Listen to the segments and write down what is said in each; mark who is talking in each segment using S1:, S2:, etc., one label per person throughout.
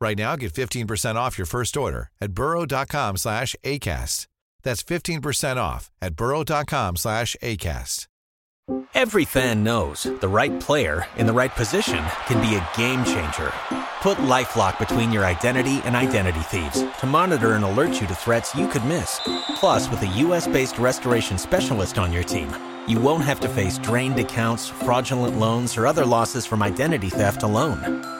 S1: Right now, get 15% off your first order at burrow.com slash ACAST. That's 15% off at burrow.com slash ACAST.
S2: Every fan knows the right player in the right position can be a game changer. Put LifeLock between your identity and identity thieves to monitor and alert you to threats you could miss. Plus, with a U.S.-based restoration specialist on your team, you won't have to face drained accounts, fraudulent loans, or other losses from identity theft alone.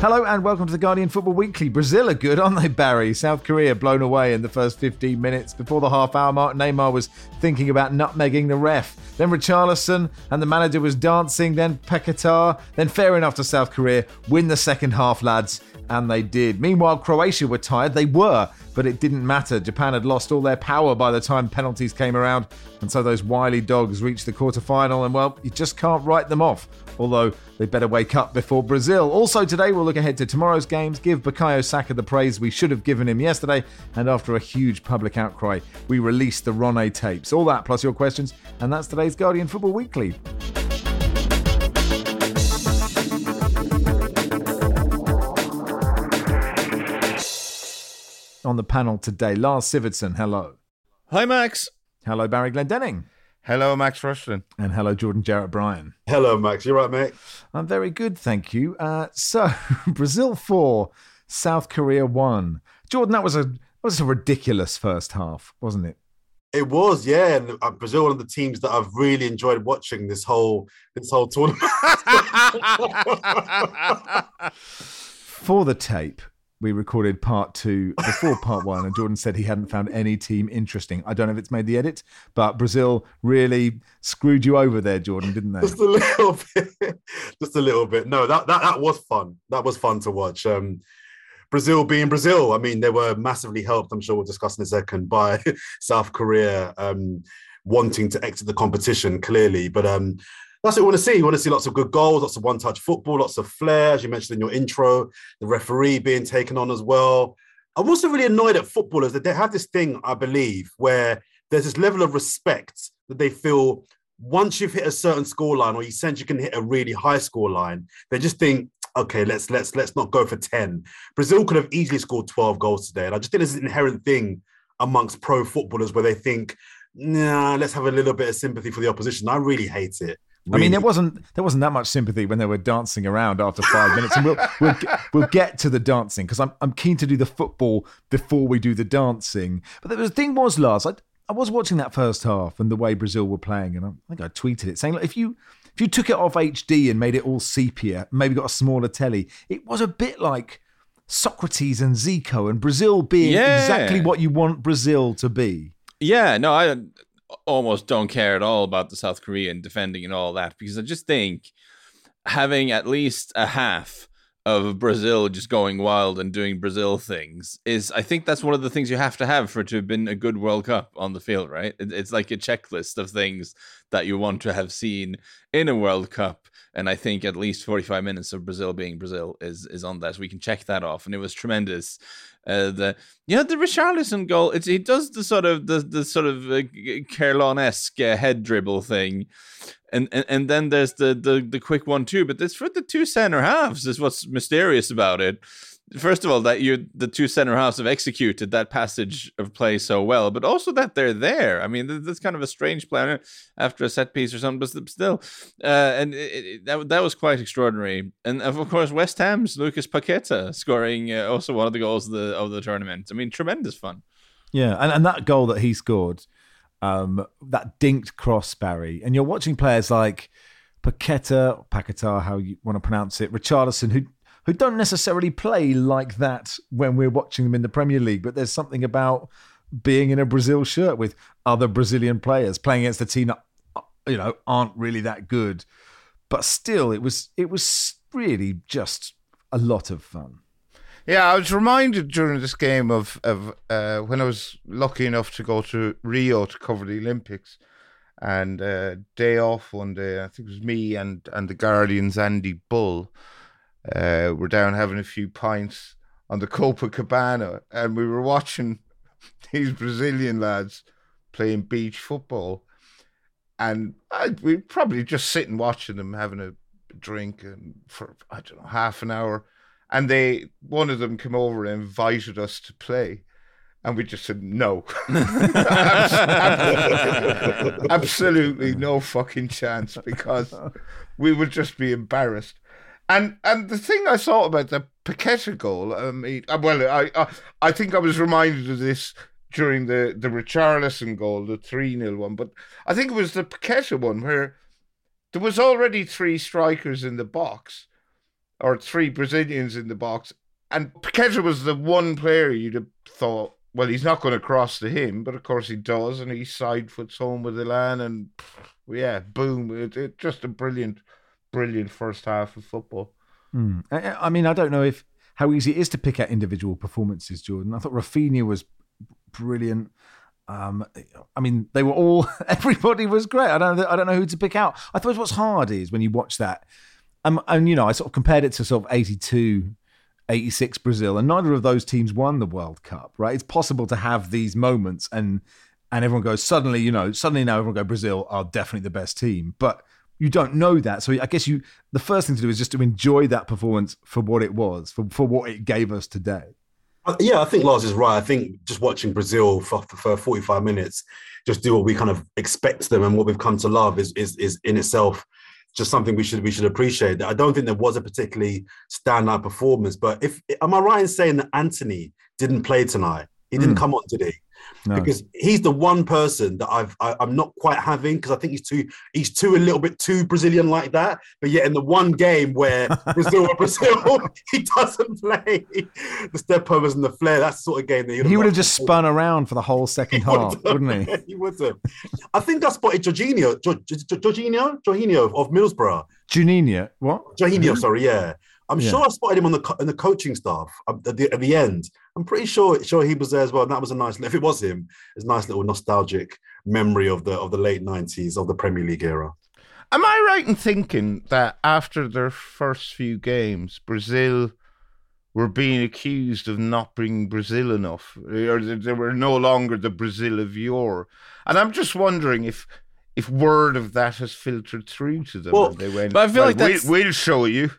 S3: Hello and welcome to the Guardian Football Weekly. Brazil are good, aren't they, Barry? South Korea blown away in the first 15 minutes. Before the half hour mark, Neymar was thinking about nutmegging the ref. Then Richarlison and the manager was dancing. Then Paquetá. Then fair enough to South Korea. Win the second half, lads. And they did. Meanwhile, Croatia were tired. They were, but it didn't matter. Japan had lost all their power by the time penalties came around. And so those wily dogs reached the quarterfinal. And well, you just can't write them off although they better wake up before Brazil. Also, today we'll look ahead to tomorrow's games, give Bukayo Saka the praise we should have given him yesterday, and after a huge public outcry, we released the Ronne tapes. All that plus your questions, and that's today's Guardian Football Weekly. On the panel today, Lars Sivertsen, hello.
S4: Hi, Max.
S3: Hello, Barry Glendenning.
S4: Hello, Max Rushden.
S3: And hello, Jordan Jarrett Bryan.
S5: Hello, Max. You're right, mate?
S3: I'm very good, thank you. Uh, so, Brazil 4, South Korea 1. Jordan, that was a that was a ridiculous first half, wasn't it?
S5: It was, yeah. And uh, Brazil, one of the teams that I've really enjoyed watching this whole this whole tournament.
S3: For the tape, we recorded part two before part one, and Jordan said he hadn't found any team interesting. I don't know if it's made the edit, but Brazil really screwed you over there, Jordan, didn't they?
S5: Just a little bit. Just a little bit. No, that that, that was fun. That was fun to watch. Um, Brazil being Brazil, I mean, they were massively helped. I'm sure we'll discuss in a second by South Korea um, wanting to exit the competition clearly, but um, that's what we want to see. You want to see lots of good goals, lots of one touch football, lots of flair, as you mentioned in your intro, the referee being taken on as well. I'm also really annoyed at footballers that they have this thing, I believe, where there's this level of respect that they feel once you've hit a certain score line or you sense you can hit a really high score line, they just think, okay, let's let's let's not go for 10. Brazil could have easily scored 12 goals today. And I just think there's an inherent thing amongst pro footballers where they think, nah, let's have a little bit of sympathy for the opposition. I really hate it.
S3: Really? I mean, there wasn't there wasn't that much sympathy when they were dancing around after five minutes, and we'll we'll, we'll get to the dancing because I'm I'm keen to do the football before we do the dancing. But the thing was, Lars, I I was watching that first half and the way Brazil were playing, and I think I tweeted it saying, like, if you if you took it off HD and made it all sepia, maybe got a smaller telly, it was a bit like Socrates and Zico and Brazil being yeah. exactly what you want Brazil to be.
S4: Yeah, no, I almost don't care at all about the South Korean defending and all that because I just think having at least a half of Brazil just going wild and doing Brazil things is I think that's one of the things you have to have for it to have been a good World Cup on the field, right? It's like a checklist of things that you want to have seen in a World Cup. And I think at least 45 minutes of Brazil being Brazil is is on that. We can check that off. And it was tremendous. Uh, the yeah, the Richarlison goal. It's he does the sort of the the sort of uh, esque uh, head dribble thing, and, and and then there's the the the quick one too. But it's for the two center halves. Is what's mysterious about it first of all that you the two center halves have executed that passage of play so well but also that they're there. I mean that's kind of a strange plan after a set piece or something but still uh, and it, it, that, that was quite extraordinary. And of course west ham's lucas paqueta scoring uh, also one of the goals of the of the tournament. I mean tremendous fun.
S3: Yeah and, and that goal that he scored um, that dinked cross barry and you're watching players like Paqueta, Paqueta, how you want to pronounce it, Richardson, who who don't necessarily play like that when we're watching them in the Premier League, but there's something about being in a Brazil shirt with other Brazilian players playing against a team that you know aren't really that good, but still it was it was really just a lot of fun.
S6: Yeah, I was reminded during this game of of uh, when I was lucky enough to go to Rio to cover the Olympics, and uh, day off one day. I think it was me and and the Guardian's Andy Bull. Uh, we're down having a few pints on the Copacabana, and we were watching these Brazilian lads playing beach football, and I, we probably just sitting watching them having a drink and for I don't know half an hour, and they one of them came over and invited us to play. And we just said no, absolutely no fucking chance because we would just be embarrassed. And and the thing I thought about the Paqueta goal, I mean, uh, well, I, I I think I was reminded of this during the the Richarlison goal, the three 0 one, but I think it was the Paqueta one where there was already three strikers in the box, or three Brazilians in the box, and Paqueta was the one player you'd have thought, well, he's not going to cross to him, but of course he does, and he side foots home with Elan, and yeah, boom! It, it just a brilliant brilliant first half of football.
S3: Mm. I, I, mean, I don't know if how easy it is to pick out individual performances, Jordan. I thought Raphinha was brilliant. Um, I mean, they were all. Everybody was great. I don't. I don't know who to pick out. I suppose what's hard is when you watch that. Um, and you know, I sort of compared it to sort of 82, 86 Brazil, and neither of those teams won the World Cup. Right? It's possible to have these moments, and and everyone goes suddenly. You know, suddenly now everyone go Brazil are definitely the best team, but you don't know that. So I guess you the first thing to do is just to enjoy that performance for what it was, for, for what it gave us today.
S5: Uh, yeah, I think Lars is right. I think just watching Brazil for, for 45 minutes, just do what we kind of expect them and what we've come to love is is, is in itself just something we should we should appreciate. I don't think there was a particularly standout performance, but if am I right in saying that Antony didn't play tonight? He didn't mm. come on today no. because he's the one person that I've I, am not quite having because I think he's too he's too a little bit too Brazilian like that. But yet in the one game where Brazil Brazil he doesn't play the step overs and the flair. That's the sort of game that
S3: he would have just spun around for the whole second half, wouldn't he?
S5: he would have. I think I spotted Jorginho, Jorginho, Jorginho of Middlesbrough.
S3: Juninho, what?
S5: Jorginho, sorry, yeah. I'm yeah. sure I spotted him on the in the coaching staff um, at the, at the end. I'm pretty sure sure he was there as well. And that was a nice. If it was him, it's a nice little nostalgic memory of the of the late '90s of the Premier League era.
S6: Am I right in thinking that after their first few games, Brazil were being accused of not being Brazil enough, or they were no longer the Brazil of yore? And I'm just wondering if if word of that has filtered through to them.
S4: Well,
S6: they went,
S4: but I feel well, like that's...
S6: we'll, we'll show you.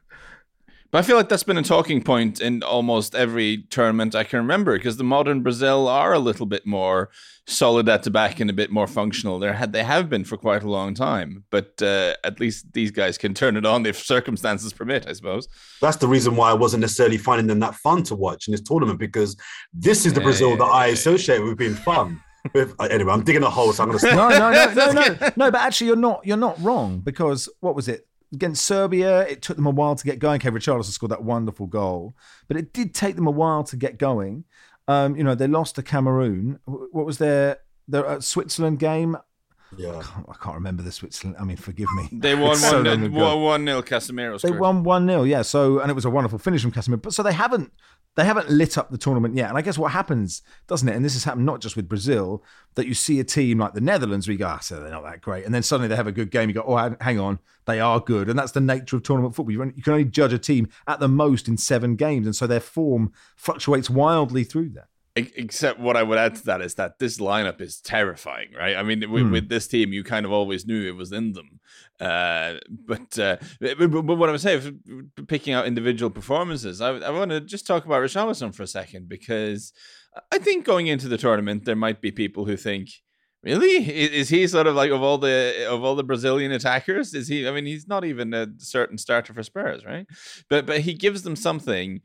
S4: But I feel like that's been a talking point in almost every tournament I can remember because the modern Brazil are a little bit more solid at the back and a bit more functional. They had they have been for quite a long time, but uh, at least these guys can turn it on if circumstances permit. I suppose
S5: that's the reason why I wasn't necessarily finding them that fun to watch in this tournament because this is the yeah, Brazil yeah, that I associate with being fun. anyway, I'm digging a hole, so I'm going to.
S3: No, no, no, no, no, no. But actually, you're not. You're not wrong because what was it? Against Serbia, it took them a while to get going. Kevin Richarlison scored that wonderful goal, but it did take them a while to get going. Um, you know, they lost to Cameroon. What was their their uh, Switzerland game?
S5: Yeah,
S3: I can't, I can't, remember the Switzerland. I mean, forgive me.
S4: They won so one, one nil. Casemiro.
S3: They won one 0 Yeah. So and it was a wonderful finish from Casemiro. But so they haven't they haven't lit up the tournament yet. And I guess what happens, doesn't it? And this has happened not just with Brazil, that you see a team like the Netherlands where you go, ah, so they're not that great. And then suddenly they have a good game. You go, oh, hang on, they are good. And that's the nature of tournament football. You can only judge a team at the most in seven games. And so their form fluctuates wildly through that.
S4: Except what I would add to that is that this lineup is terrifying, right? I mean, with, mm. with this team, you kind of always knew it was in them. Uh, but, uh, but, but what I was saying, picking out individual performances, I, I want to just talk about Richarlison for a second because I think going into the tournament, there might be people who think, Really? Is he sort of like of all the of all the Brazilian attackers? Is he? I mean, he's not even a certain starter for Spurs, right? But but he gives them something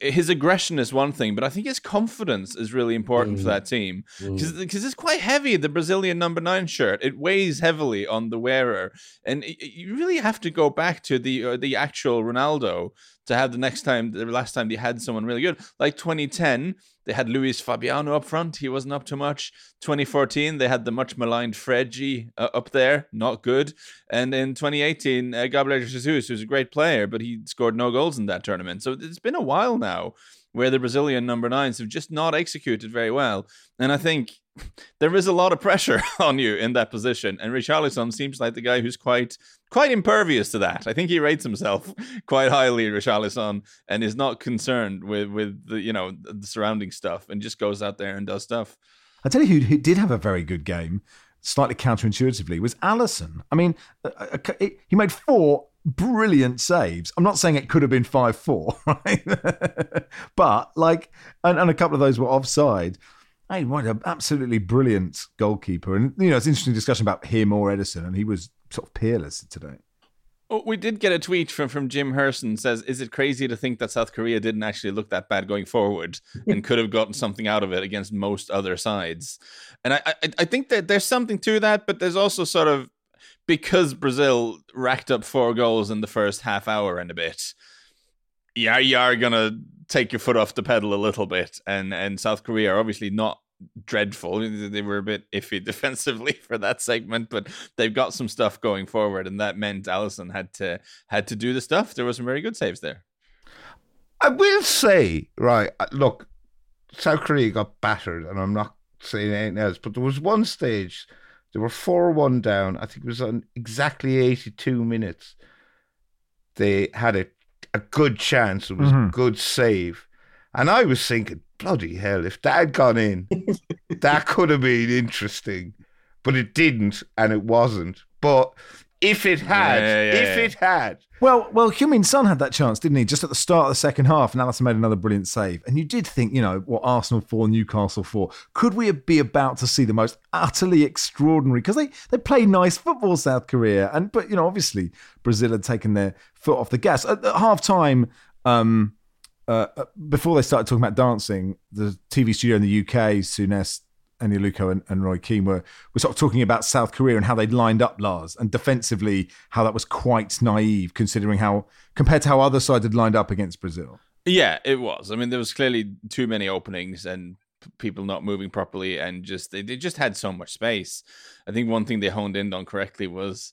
S4: his aggression is one thing, but I think his confidence is really important mm. for that team because mm. it's quite heavy. The Brazilian number nine shirt it weighs heavily on the wearer, and you really have to go back to the uh, the actual Ronaldo to have the next time, the last time they had someone really good, like 2010. They had Luis Fabiano up front. He wasn't up to much. 2014, they had the much maligned Fredgy uh, up there, not good. And in 2018, uh, Gabriel Jesus, who's a great player, but he scored no goals in that tournament. So it's been a while now where the Brazilian number nines have just not executed very well. And I think there is a lot of pressure on you in that position. And Richarlison seems like the guy who's quite quite impervious to that. I think he rates himself quite highly, Richarlison, and is not concerned with with the you know the surrounding stuff and just goes out there and does stuff.
S3: I tell you who, who did have a very good game, slightly counterintuitively, was Alisson. I mean, uh, uh, he made four brilliant saves. I'm not saying it could have been 5 4, right? but, like, and, and, a couple of those were offside. Hey, what an absolutely brilliant goalkeeper. And, you know, it's an interesting discussion about him or Ederson, and he was sort of peerless today.
S4: Oh, we did get a tweet from, from Jim Herson says, "Is it crazy to think that South Korea didn't actually look that bad going forward and could have gotten something out of it against most other sides?" And I, I, I think that there's something to that, but there's also sort of because Brazil racked up four goals in the first half hour and a bit. Yeah, you are gonna take your foot off the pedal a little bit, and and South Korea are obviously not dreadful. They were a bit iffy defensively for that segment, but they've got some stuff going forward, and that meant Alisson had to had to do the stuff. There were some very good saves there.
S6: I will say, right, uh, look, South Korea got battered, and I'm not saying anything else, but there was one stage they were four one down. I think it was on exactly eighty two minutes. They had a a good chance. It was mm-hmm. a good save. And I was thinking, bloody hell, if that had gone in, that could have been interesting. But it didn't, and it wasn't. But if it had, yeah, yeah, if yeah. it had.
S3: Well, well, Heung-min Son had that chance, didn't he? Just at the start of the second half, and Alisson made another brilliant save. And you did think, you know, what Arsenal for, Newcastle for. Could we be about to see the most utterly extraordinary? Because they they play nice football, South Korea, and but you know, obviously Brazil had taken their foot off the gas at, at half time. Um, uh, uh, before they started talking about dancing, the TV studio in the UK, Souness, Eni Aluko and, and, Roy Keane were, were sort of talking about South Korea and how they'd lined up Lars and defensively how that was quite naive considering how compared to how other sides had lined up against Brazil.
S4: Yeah, it was. I mean, there was clearly too many openings and people not moving properly and just they, they just had so much space. I think one thing they honed in on correctly was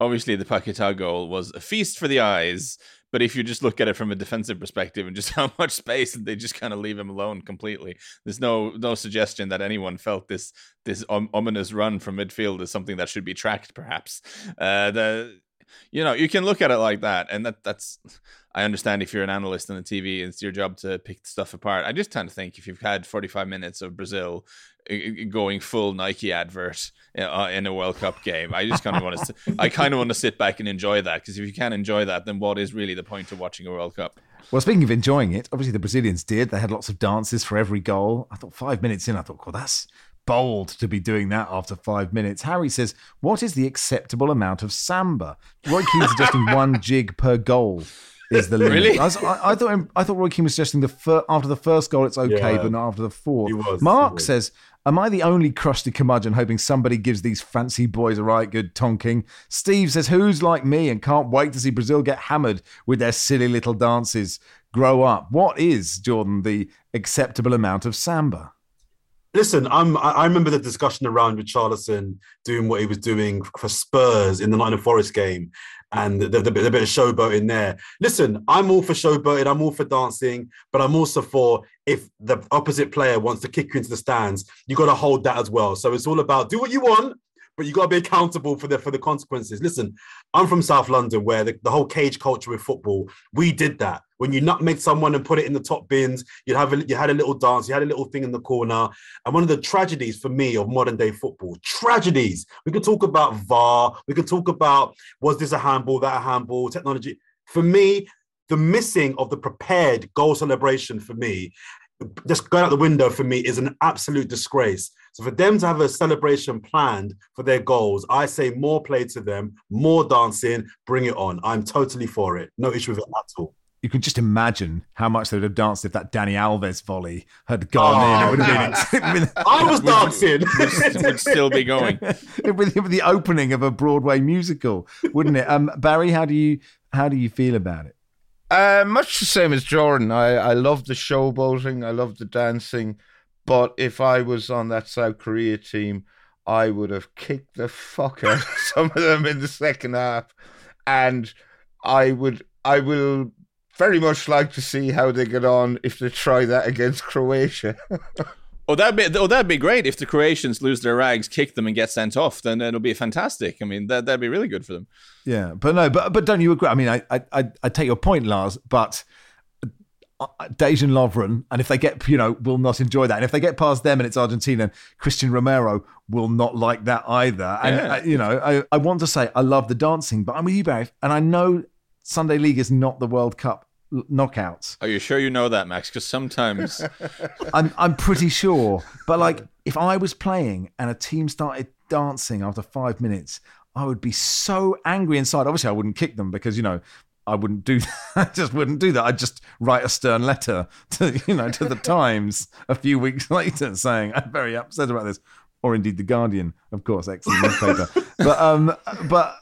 S4: obviously the Paquetá goal was a feast for the eyes, but if you just look at it from a defensive perspective and just how much space they just kind of leave him alone completely, there's no no suggestion that anyone felt this this ominous run from midfield is something that should be tracked. Perhaps uh, the you know you can look at it like that, and that that's I understand if you're an analyst on the TV, it's your job to pick stuff apart. I just tend to think if you've had 45 minutes of Brazil going full Nike advert uh, in a World Cup game. I just kind of want to. I kind of want to sit back and enjoy that because if you can't enjoy that, then what is really the point of watching a World Cup?
S3: Well, speaking of enjoying it, obviously the Brazilians did. They had lots of dances for every goal. I thought five minutes in, I thought, well, that's bold to be doing that after five minutes. Harry says, "What is the acceptable amount of samba?" Roy Keane suggesting one jig per goal is the limit.
S4: Really?
S3: I, was, I, I, thought I thought Roy Keane was suggesting the fir- after the first goal it's okay, yeah. but not after the fourth. Was, Mark says, "Am I the only crusty curmudgeon hoping somebody gives these fancy boys a right good tonking?" Steve says, "Who's like me and can't wait to see Brazil get hammered with their silly little dances? Grow up. What is Jordan the acceptable amount of samba?"
S5: Listen, I'm, I remember the discussion around Richarlison doing what he was doing for Spurs in the Nottingham Forest game, and the, the, the, bit of showboat in there. Listen, I'm all for showboating, I'm all for dancing, but I'm also for if the opposite player wants to kick you into the stands, you got to hold that as well. So it's all about do what you want, but you got to be accountable for the for the consequences. Listen, I'm from South London, where the, the whole cage culture with football, we did that. When you nutmeg someone and put it in the top bins, you have a, you had a little dance, you had a little thing in the corner. And one of the tragedies for me of modern day football, tragedies. We could talk about VAR, we could talk about was this a handball, that a handball, technology. For me, the missing of the prepared goal celebration for me just going out the window for me is an absolute disgrace. So for them to have a celebration planned for their goals, I say more play to them, more dancing, bring it on. I'm totally for it. No issue with it at all.
S3: you can just imagine how much they would have danced if that Dani Alves volley had gone oh, in. It would have
S5: been. I was dancing.
S4: Would, would still be going.
S3: it would be the opening of a Broadway musical, wouldn't it? Um, Barry, how do you how do you feel about it?
S6: Uh, much the same as Jordan. I, I love the showboating. I love the dancing. But if I was on that South Korea team, I would have kicked the fuck out of some of them in the second half. And I would, I will very much like to see how they get on if they try that against Croatia.
S4: Oh, that'd be oh, that'd be great if the Croatians lose their rags, kick them, and get sent off. Then it'll be fantastic. I mean, that that'd be really good for them.
S3: Yeah, but no, but but don't you agree? I mean, I I I take your point, Lars, but. Uh, Dejan Lovren, and if they get, you know, will not enjoy that. And if they get past them and it's Argentina, Cristian Romero will not like that either. And, yeah. uh, you know, I, I want to say I love the dancing, but I'm with you, Barry, and I know Sunday League is not the World Cup knockouts.
S4: Are you sure you know that, Max? Because sometimes
S3: I'm I'm pretty sure. But like, if I was playing and a team started dancing after five minutes, I would be so angry inside. Obviously, I wouldn't kick them because you know I wouldn't do that. I just wouldn't do that. I'd just write a stern letter to you know to the Times a few weeks later saying I'm very upset about this, or indeed the Guardian, of course, excellent newspaper. but um, but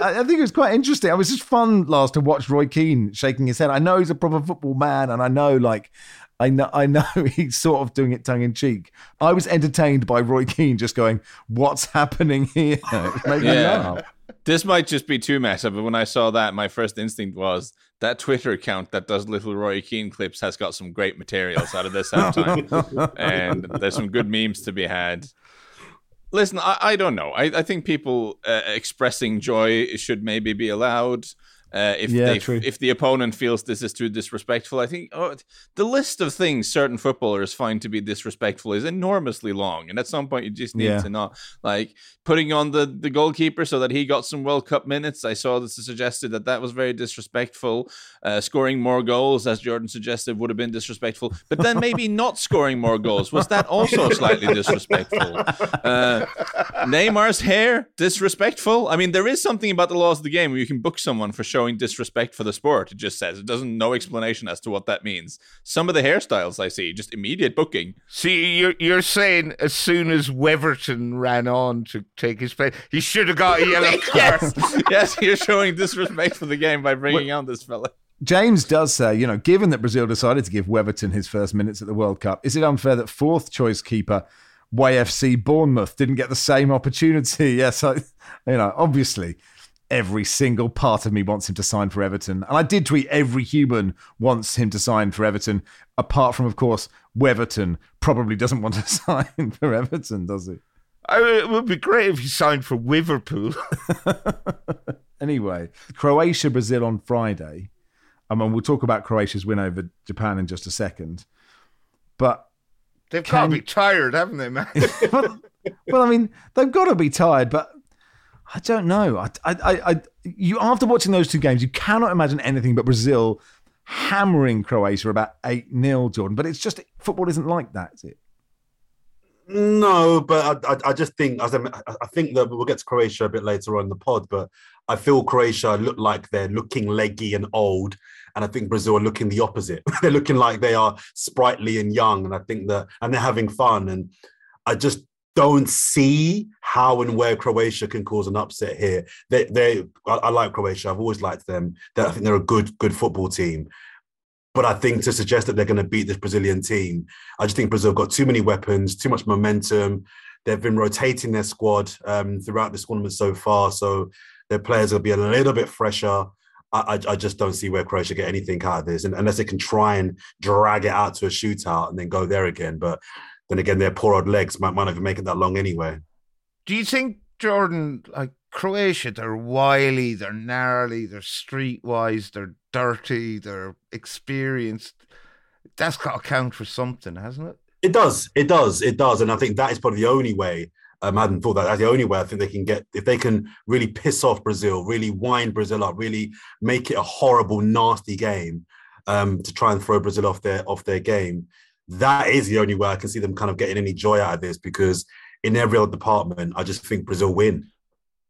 S3: I, think it was quite interesting. It was just fun last to watch Roy Keane shaking his head. I know he's a proper football man, and I know like I know I know he's sort of doing it tongue in cheek. I was entertained by Roy Keane just going, "What's happening here?" Yeah.
S4: This might just be too meta, but when I saw that, my first instinct was that Twitter account that does little Roy Keane clips has got some great materials out of this halftime, and there's some good memes to be had. Listen, I, I don't know. I, I think people uh, expressing joy should maybe be allowed. Uh, if yeah, they, if the opponent feels this is too disrespectful, I think oh, the list of things certain footballers find to be disrespectful is enormously long, and at some point you just need yeah. to not like putting on the the goalkeeper so that he got some World Cup minutes. I saw this suggested that that was very disrespectful. Uh, scoring more goals, as Jordan suggested, would have been disrespectful, but then maybe not scoring more goals was that also slightly disrespectful? Uh, Neymar's hair disrespectful. I mean, there is something about the laws of the game where you can book someone for showing showing disrespect for the sport. It just says it doesn't no explanation as to what that means. Some of the hairstyles I see, just immediate booking.
S6: See, you're you're saying as soon as Weverton ran on to take his place, he should have got a yellow card.
S4: yes, yes, you're showing disrespect for the game by bringing on this fella.
S3: James does say, you know, given that Brazil decided to give Weverton his first minutes at the World Cup, is it unfair that fourth choice keeper YFC Bournemouth didn't get the same opportunity? Yes, I, you know, obviously every single part of me wants him to sign for Everton. And I did tweet every human wants him to sign for Everton, apart from, of course, Weverton probably doesn't want to sign for Everton, does he?
S6: I mean, it would be great if he signed for Liverpool.
S3: anyway, Croatia Brazil on Friday. I mean, we'll talk about Croatia's win over Japan in just a second. But
S6: they've got to be tired, haven't they, man?
S3: well, well, I mean, they've got to be tired, but I don't know. I, I, I, you after watching those two games, you cannot imagine anything but Brazil hammering Croatia about eight 0 Jordan. But it's just football isn't like that, is it?
S5: No, but I, I, just think as I, I think that we'll get to Croatia a bit later on in the pod. But I feel Croatia look like they're looking leggy and old, and I think Brazil are looking the opposite. they're looking like they are sprightly and young, and I think that and they're having fun. And I just don't see how and where Croatia can cause an upset here. They, they, I, I like Croatia. I've always liked them. They, I think they're a good, good football team. But I think to suggest that they're going to beat this Brazilian team, I just think Brazil got too many weapons, too much momentum. They've been rotating their squad um, throughout this tournament so far, so their players will be a little bit fresher. I, I, just don't see where Croatia get anything out of this, and, unless they can try and drag it out to a shootout and then go there again. But then again, their poor old legs might, might not even make it that long anyway.
S6: Do you think, Jordan, like Croatia, they're wily, they're gnarly, they're streetwise, they're dirty, they're experienced. That's got to count for something, hasn't it?
S5: It does. It does. It does. And I think that is probably the only way. Um, I hadn't thought that. That's the only way I think they can get, if they can really piss off Brazil, really wind Brazil up, really make it a horrible, nasty game um, to try and throw Brazil off their off their game that is the only way I can see them kind of getting any joy out of this because in every other department, I just think Brazil win.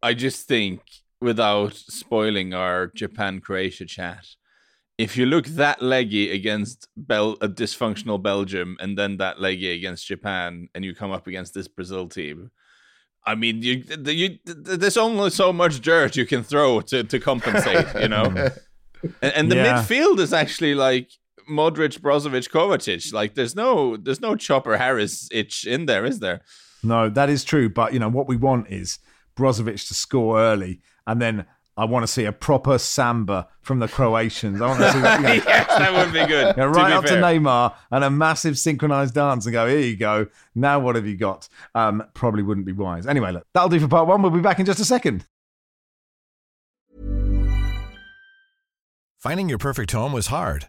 S4: I just think without spoiling our Japan Croatia chat, if you look that leggy against Bel- a dysfunctional Belgium and then that leggy against Japan, and you come up against this Brazil team, I mean, you, you, there's only so much dirt you can throw to, to compensate, you know. and, and, the yeah. midfield is actually like Modric, Brozovic, Kovacic. Like, there's no, there's no Chopper Harris itch in there, is there?
S3: No, that is true. But you know what we want is Brozovic to score early, and then I want to see a proper samba from the Croatians. I want to see that. You know,
S4: yes, that would be good.
S3: You know, right
S4: to
S3: up
S4: fair.
S3: to Neymar and a massive synchronized dance and go, here you go. Now what have you got? Um, probably wouldn't be wise. Anyway, look, that'll do for part one. We'll be back in just a second.
S1: Finding your perfect home was hard,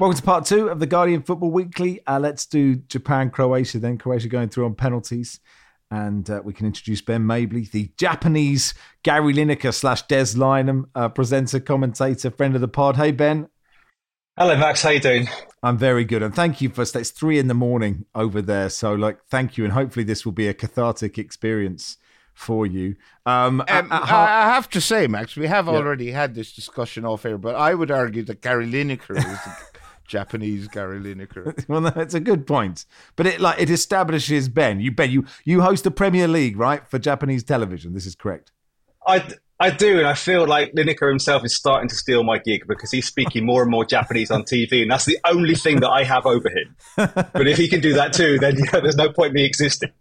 S3: Welcome to part two of the Guardian Football Weekly. Uh, let's do Japan, Croatia, then Croatia going through on penalties. And uh, we can introduce Ben Mabley, the Japanese Gary Lineker slash Des Lynam, uh, presenter, commentator, friend of the pod. Hey, Ben.
S7: Hello, Max. How you doing?
S3: I'm very good, and thank you for. It's three in the morning over there, so like, thank you, and hopefully this will be a cathartic experience for you. Um,
S6: um, I have to say, Max, we have already had this discussion off air, but I would argue that Gary Lineker is the Japanese Gary Lineker.
S3: well, that's a good point, but it like it establishes Ben. You Ben, you you host the Premier League, right, for Japanese television. This is correct.
S7: I I do, and I feel like Lineker himself is starting to steal my gig because he's speaking more and more Japanese on TV, and that's the only thing that I have over him. But if he can do that too, then yeah, there's no point me existing.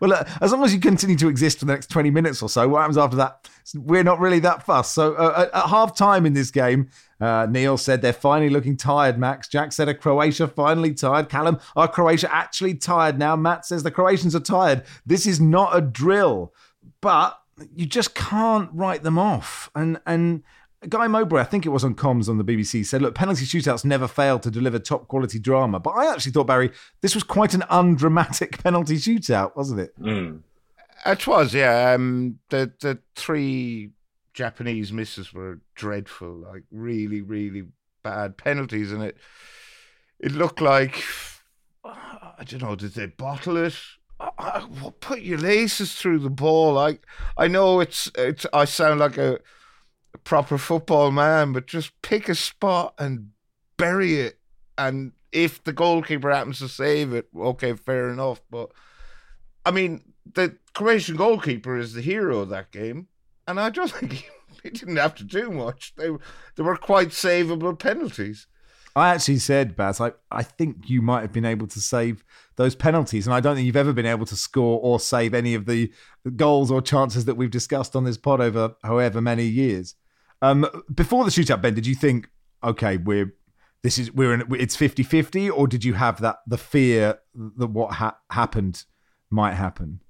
S3: Well, uh, as long as you continue to exist for the next 20 minutes or so, what happens after that? We're not really that fussed. So uh, at, at half time in this game, uh, Neil said they're finally looking tired, Max. Jack said, Are Croatia finally tired? Callum, are Croatia actually tired now? Matt says the Croatians are tired. This is not a drill. But you just can't write them off. And and Guy Mowbray, I think it was on comms on the BBC, said, look, penalty shootouts never fail to deliver top quality drama. But I actually thought, Barry, this was quite an undramatic penalty shootout, wasn't it?
S7: Mm.
S6: It was, yeah. Um, the the three Japanese misses were dreadful, like really, really bad penalties, and it it looked like I don't know, did they bottle it? I, I, put your laces through the ball. I I know it's it's I sound like a, proper football man, but just pick a spot and bury it. And if the goalkeeper happens to save it, okay, fair enough. But I mean, the Croatian goalkeeper is the hero of that game, and I don't think he, he didn't have to do much. They they were quite savable penalties.
S3: I actually said, Baz, I, I think you might have been able to save those penalties. And I don't think you've ever been able to score or save any of the goals or chances that we've discussed on this pod over however many years. Um, before the shootout, Ben, did you think, okay, we're this is we're in it's 50-50 or did you have that the fear that what ha- happened might happen?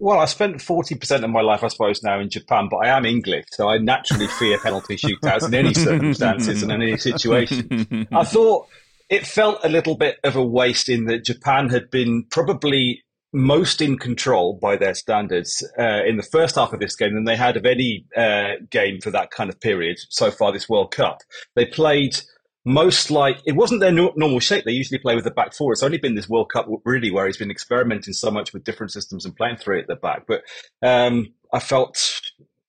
S7: Well, I spent 40% of my life, I suppose, now in Japan, but I am English, so I naturally fear penalty shootouts in any circumstances and in any situation. I thought it felt a little bit of a waste in that Japan had been probably most in control by their standards uh, in the first half of this game than they had of any uh, game for that kind of period so far this World Cup. They played most like it wasn't their no- normal shape. They usually play with the back four. It's only been this World Cup really where he's been experimenting so much with different systems and playing three at the back. But um, I felt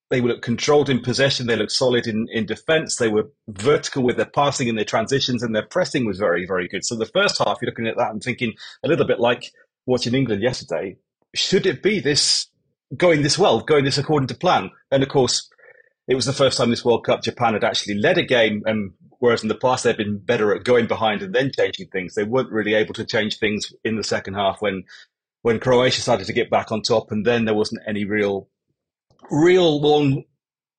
S7: they looked controlled in possession. They looked solid in, in defense. They were vertical with their passing and their transitions, and their pressing was very, very good. So the first half, you're looking at that and thinking a little bit like watching England yesterday. Should it be this going this well, going this according to plan. And of course, it was the first time this World Cup Japan had actually led a game, and whereas in the past they've been better at going behind and then changing things, they weren't really able to change things in the second half when when Croatia started to get back on top, and then there wasn't any real real long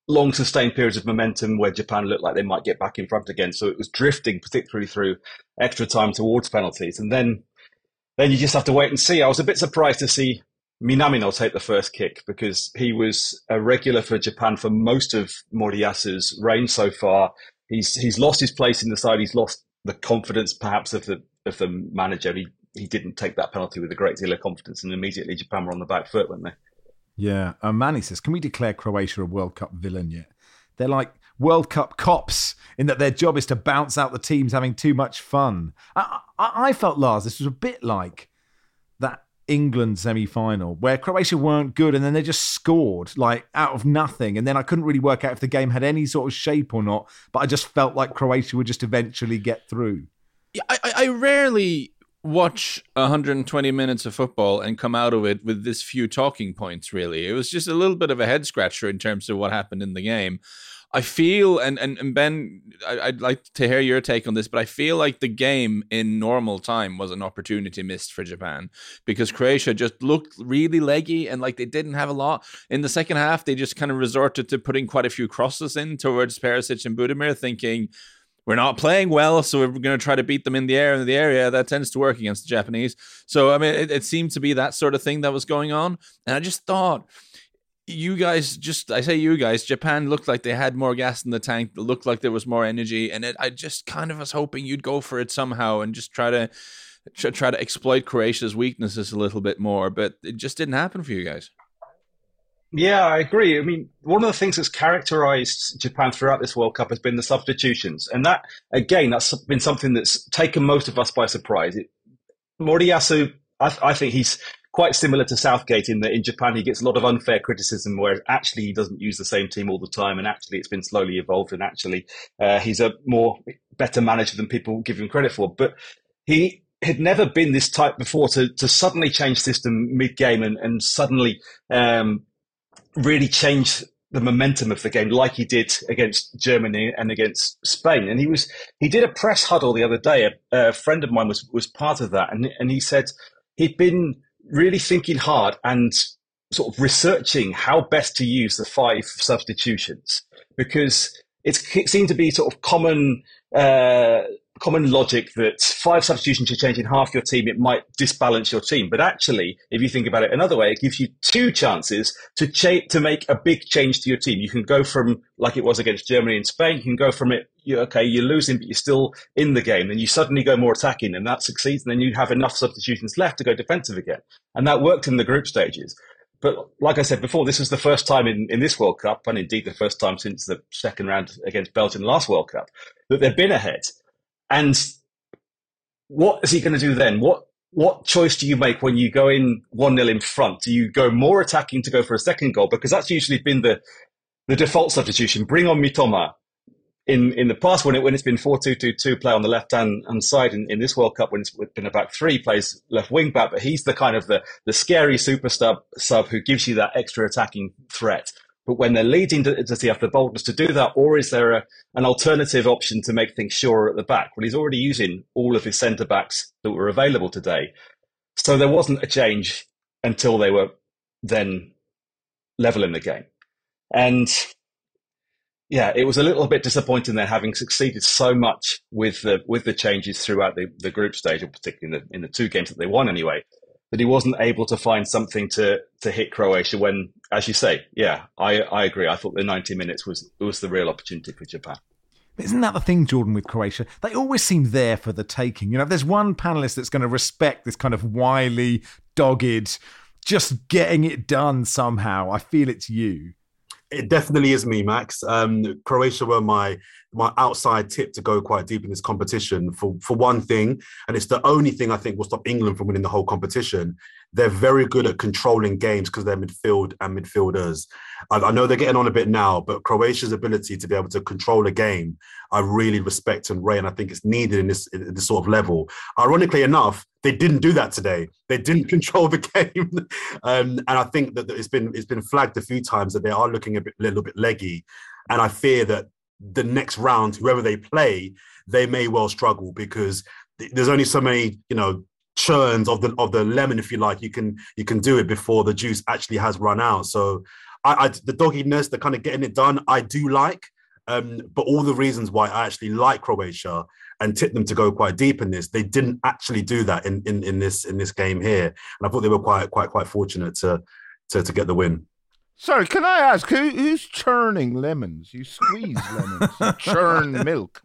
S7: long sustained periods of momentum where Japan looked like they might get back in front again. So it was drifting, particularly through extra time towards penalties, and then then you just have to wait and see. I was a bit surprised to see Minamino will take the first kick because he was a regular for Japan for most of Moriyasu's reign so far. He's he's lost his place in the side. He's lost the confidence, perhaps, of the of the manager. He he didn't take that penalty with a great deal of confidence, and immediately Japan were on the back foot, weren't they?
S3: Yeah, uh, Manny says, "Can we declare Croatia a World Cup villain yet?" They're like World Cup cops in that their job is to bounce out the teams having too much fun. I, I, I felt Lars, this was a bit like England semi final where Croatia weren't good and then they just scored like out of nothing. And then I couldn't really work out if the game had any sort of shape or not, but I just felt like Croatia would just eventually get through.
S4: I, I rarely watch 120 minutes of football and come out of it with this few talking points really it was just a little bit of a head scratcher in terms of what happened in the game I feel, and, and, and Ben, I, would like to hear your take on this, but I feel like the game in normal time was an opportunity missed for Japan because Croatia just looked really leggy and like they didn't have a lot. In the second half, they just kind of resorted to putting quite a few crosses in towards Perisic and Budimir, thinking, we're not playing well, so we're going to try to beat them in the air in the area. That tends to work against the Japanese. So, I mean, it, it seemed to be that sort of thing that was going on. And I just thought you guys just I say you guys, Japan looked like they had more gas in the tank, looked like there was more energy, and it, I just kind of was hoping you'd go for it somehow and just try to try to exploit Croatia's weaknesses a little bit more, but it just didn't happen for you guys.
S7: Yeah, I agree. I mean, one of the things that's characterized Japan throughout this World Cup has been the substitutions. And that, again, that's been something that's taken most of us by surprise. It, Moriyasu, I, I think he's quite similar to Southgate in that in Japan he gets a lot of unfair criticism, whereas actually he doesn't use the same team all the time, and actually it's been slowly evolved, and actually uh, he's a more better manager than people give him credit for. But he had never been this type before to to suddenly change system mid game and and suddenly um, really change the momentum of the game like he did against Germany and against Spain. And he was he did a press huddle the other day. A, a friend of mine was was part of that, and and he said he'd been really thinking hard and sort of researching how best to use the five substitutions because it seemed to be sort of common uh, common logic that five substitutions to change in half your team, it might disbalance your team. But actually, if you think about it another way, it gives you two chances to cha- to make a big change to your team. You can go from like it was against Germany and Spain. You can go from it, you, okay, you're losing, but you're still in the game. Then you suddenly go more attacking, and that succeeds. And then you have enough substitutions left to go defensive again, and that worked in the group stages. But like I said before, this was the first time in, in this World Cup, and indeed the first time since the second round against Belgium last World Cup, that they've been ahead. And what is he going to do then? What what choice do you make when you go in 1 0 in front? Do you go more attacking to go for a second goal? Because that's usually been the, the default substitution. Bring on Mitoma. In in the past, when, it, when it's been 4 2 2 2, play on the left hand side in, in this World Cup, when it's been a back three, plays left wing back, but he's the kind of the, the scary super sub, sub who gives you that extra attacking threat. But when they're leading, does he have the boldness to do that, or is there a, an alternative option to make things surer at the back? Well, he's already using all of his centre backs that were available today, so there wasn't a change until they were then level in the game, and yeah, it was a little bit disappointing there, having succeeded so much with the with the changes throughout the, the group stage, or particularly in the, in the two games that they won anyway that he wasn't able to find something to to hit Croatia when, as you say, yeah, I, I agree. I thought the 90 minutes was was the real opportunity for Japan.
S3: Isn't that the thing, Jordan, with Croatia? They always seem there for the taking. You know, if there's one panelist that's going to respect this kind of wily, dogged, just getting it done somehow, I feel it's you.
S5: It definitely is me, Max. Um, Croatia were my my outside tip to go quite deep in this competition for for one thing, and it's the only thing I think will stop England from winning the whole competition. They're very good at controlling games because they're midfield and midfielders. I, I, know they're getting on a bit now, but Croatia's ability to be able to control a game, I really respect and rate, and I think it's needed in this, in this sort of level. Ironically enough, they didn't do that today. They didn't control the game, um, and I think that it's been it's been flagged a few times that they are looking a bit, little bit leggy, and I fear that the next round, whoever they play, they may well struggle because there's only so many, you know, churns of the of the lemon, if you like. You can you can do it before the juice actually has run out. So, I, I the dogginess, the kind of getting it done, I do like. Um, but all the reasons why I actually like Croatia and tip them to go quite deep in this, they didn't actually do that in, in, in this in this game here, and I thought they were quite quite quite fortunate to to, to get the win.
S6: Sorry, can I ask who, who's churning lemons? You squeeze lemons, churn milk.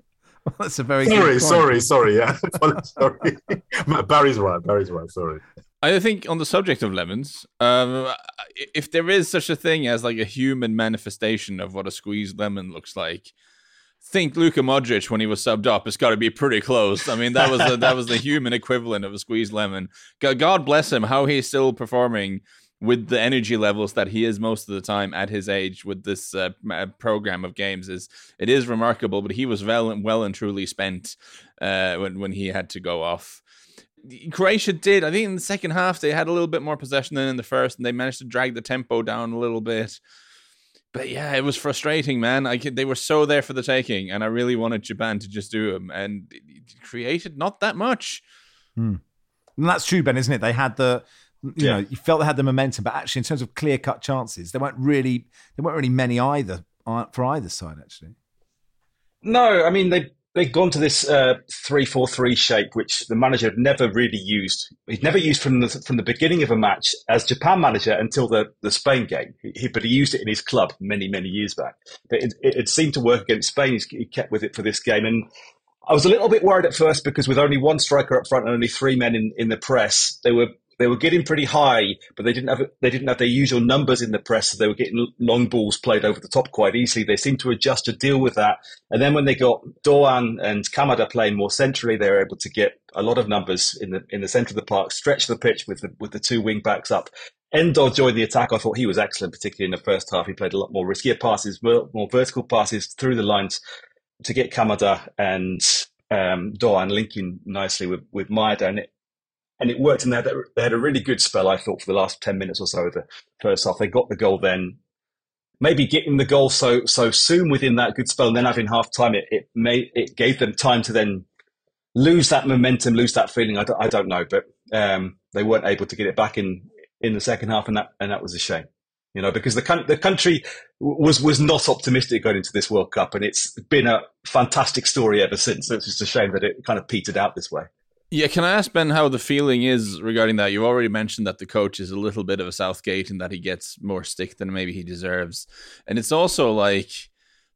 S3: That's a very
S5: sorry, sorry, sorry. Yeah, sorry. Barry's right. Barry's right. Sorry.
S4: I think on the subject of lemons, um, if there is such a thing as like a human manifestation of what a squeezed lemon looks like, think Luka Modric when he was subbed up. It's got to be pretty close. I mean, that was a, that was the human equivalent of a squeezed lemon. God bless him, how he's still performing with the energy levels that he is most of the time at his age with this uh, program of games is it is remarkable. But he was well and well and truly spent uh, when when he had to go off. Croatia did. I think in the second half they had a little bit more possession than in the first, and they managed to drag the tempo down a little bit. But yeah, it was frustrating, man. I they were so there for the taking, and I really wanted Japan to just do them, and created not that much.
S3: Hmm. And that's true, Ben, isn't it? They had the you yeah. know, you felt they had the momentum, but actually, in terms of clear cut chances, there weren't really there weren't really many either uh, for either side. Actually,
S7: no. I mean, they they'd gone to this uh, three four three shape, which the manager had never really used. He'd never used from the from the beginning of a match as Japan manager until the the Spain game. He, but he used it in his club many many years back. But it, it, it seemed to work against Spain. He kept with it for this game, and I was a little bit worried at first because with only one striker up front and only three men in, in the press, they were they were getting pretty high, but they didn't have they didn't have their usual numbers in the press, so they were getting long balls played over the top quite easily. They seemed to adjust to deal with that, and then when they got Doan and Kamada playing more centrally, they were able to get a lot of numbers in the in the centre of the park, stretch the pitch with the with the two wing backs up. Endo joined the attack. I thought he was excellent, particularly in the first half. He played a lot more riskier passes, more vertical passes through the lines to get Kamada and um, Doan linking nicely with with Maeda. And it, and it worked. And they had, they had a really good spell, I thought, for the last ten minutes or so of the first half. They got the goal then. Maybe getting the goal so so soon within that good spell, and then having half time, it it it gave them time to then lose that momentum, lose that feeling. I don't, I don't know, but um, they weren't able to get it back in in the second half, and that and that was a shame. You know, because the the country was was not optimistic going into this World Cup, and it's been a fantastic story ever since. So it's just a shame that it kind of petered out this way.
S4: Yeah, can I ask Ben how the feeling is regarding that? You've already mentioned that the coach is a little bit of a Southgate and that he gets more stick than maybe he deserves. And it's also like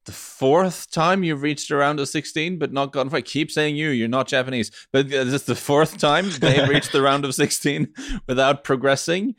S4: the fourth time you've reached a round of 16 but not gotten I keep saying you, you're not Japanese. But this is the fourth time they've reached the round of 16 without progressing?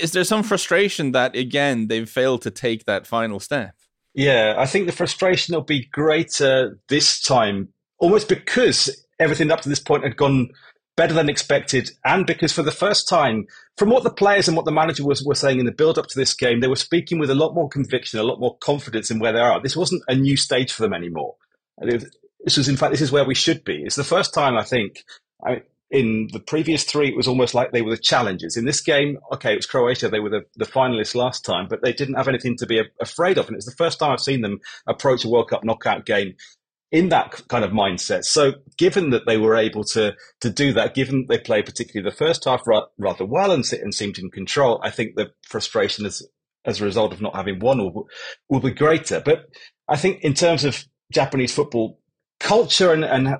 S4: Is there some frustration that, again, they've failed to take that final step?
S7: Yeah, I think the frustration will be greater this time, almost because everything up to this point had gone better than expected, and because for the first time, from what the players and what the manager was were saying in the build up to this game, they were speaking with a lot more conviction, a lot more confidence in where they are. This wasn't a new stage for them anymore. This was, in fact, this is where we should be. It's the first time I think. I, in the previous three, it was almost like they were the challengers. In this game, okay, it was Croatia; they were the, the finalists last time, but they didn't have anything to be afraid of. And it's the first time I've seen them approach a World Cup knockout game in that kind of mindset. So, given that they were able to to do that, given they played particularly the first half rather well and, and seemed in control, I think the frustration as as a result of not having won will, will be greater. But I think in terms of Japanese football culture and, and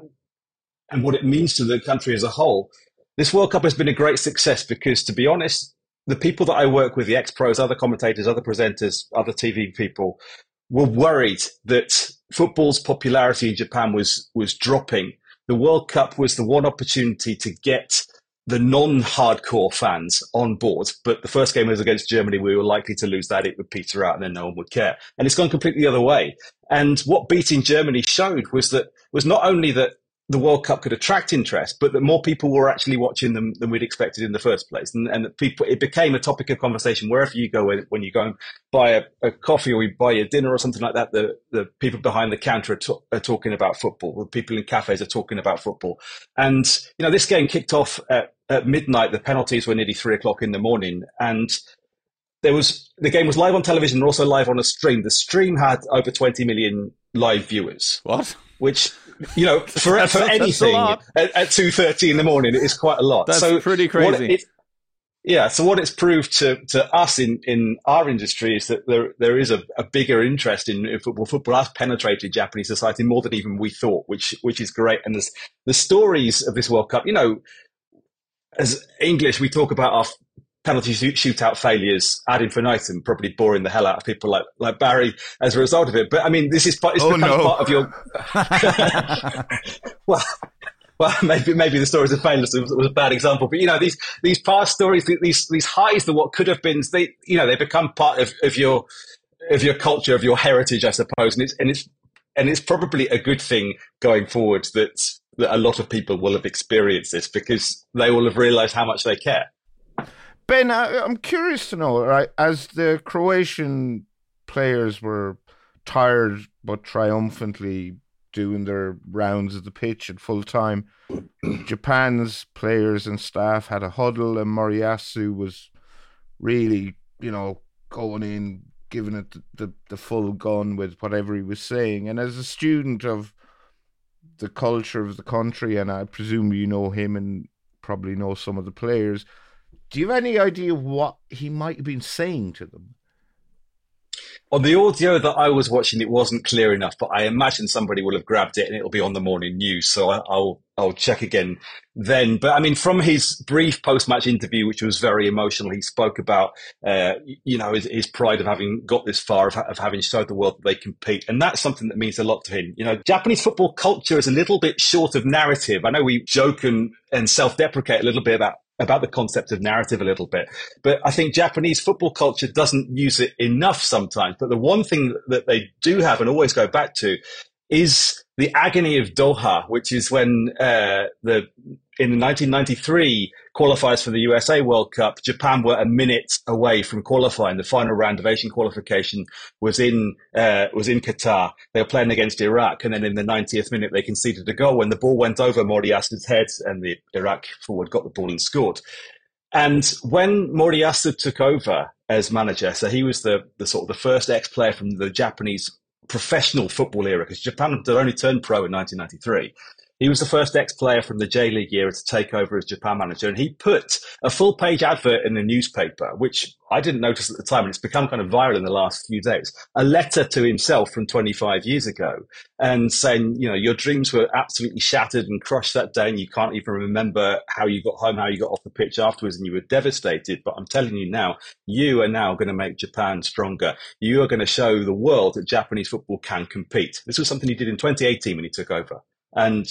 S7: and what it means to the country as a whole, this World Cup has been a great success because, to be honest, the people that I work with, the ex pros, other commentators, other presenters, other TV people, were worried that football's popularity in Japan was was dropping. The World Cup was the one opportunity to get the non-hardcore fans on board. But the first game was against Germany. We were likely to lose that. It would peter out and then no one would care. And it's gone completely the other way. And what beating Germany showed was that was not only that the World Cup could attract interest, but that more people were actually watching them than we'd expected in the first place, and, and that people it became a topic of conversation wherever you go. When you go and buy a, a coffee or you buy a dinner or something like that, the the people behind the counter are, to, are talking about football. The people in cafes are talking about football, and you know this game kicked off at, at midnight. The penalties were nearly three o'clock in the morning, and there was the game was live on television and also live on a stream. The stream had over 20 million live viewers.
S4: What?
S7: Which you know, for, for anything at, at two thirty in the morning, it is quite a lot.
S4: That's
S7: so
S4: pretty crazy.
S7: It, yeah, so what it's proved to, to us in, in our industry is that there there is a, a bigger interest in, in, football. Football has penetrated Japanese society more than even we thought, which which is great. And the stories of this World Cup. You know, as English, we talk about our penalty shootout failures ad infinitum, probably boring the hell out of people like, like Barry as a result of it. But I mean, this is part, it's oh, no. part of your. well, well, maybe maybe the stories of failures was, was, a bad example, but you know these these past stories, these these highs, the what could have been, they you know they become part of, of your of your culture, of your heritage, I suppose, and it's and it's and it's probably a good thing going forward that that a lot of people will have experienced this because they will have realised how much they care.
S6: Ben, I, I'm curious to know, right? As the Croatian players were tired but triumphantly doing their rounds of the pitch at full time, Japan's players and staff had a huddle, and Moriyasu was really, you know, going in, giving it the, the, the full gun with whatever he was saying. And as a student of the culture of the country, and I presume you know him and probably know some of the players do you have any idea what he might have been saying to them?
S7: On the audio that I was watching, it wasn't clear enough, but I imagine somebody will have grabbed it and it'll be on the morning news. So I'll I'll check again then. But I mean, from his brief post-match interview, which was very emotional, he spoke about uh, you know his, his, pride of having got this far, of, of having showed the world that they compete, and that's something that means a lot to him. You know, Japanese football culture is a little bit short of narrative. I know we joke and, and self-deprecate a little bit about about the concept of narrative a little bit. But I think Japanese football culture doesn't use it enough sometimes. But the one thing that they do have and always go back to is the agony of Doha, which is when uh, the in 1993 qualifiers for the USA World Cup, Japan were a minute away from qualifying. The final round of Asian qualification was in uh, was in Qatar. They were playing against Iraq, and then in the 90th minute they conceded a goal when the ball went over Moriyasu's head, and the Iraq forward got the ball and scored. And when Moriyasu took over as manager, so he was the, the sort of the first ex player from the Japanese professional football era, because Japan had only turned pro in 1993. He was the first ex player from the J League era to take over as Japan manager, and he put a full page advert in the newspaper, which I didn't notice at the time, and it's become kind of viral in the last few days. A letter to himself from 25 years ago, and saying, you know, your dreams were absolutely shattered and crushed that day, and you can't even remember how you got home, how you got off the pitch afterwards, and you were devastated. But I'm telling you now, you are now going to make Japan stronger. You are going to show the world that Japanese football can compete. This was something he did in 2018 when he took over. And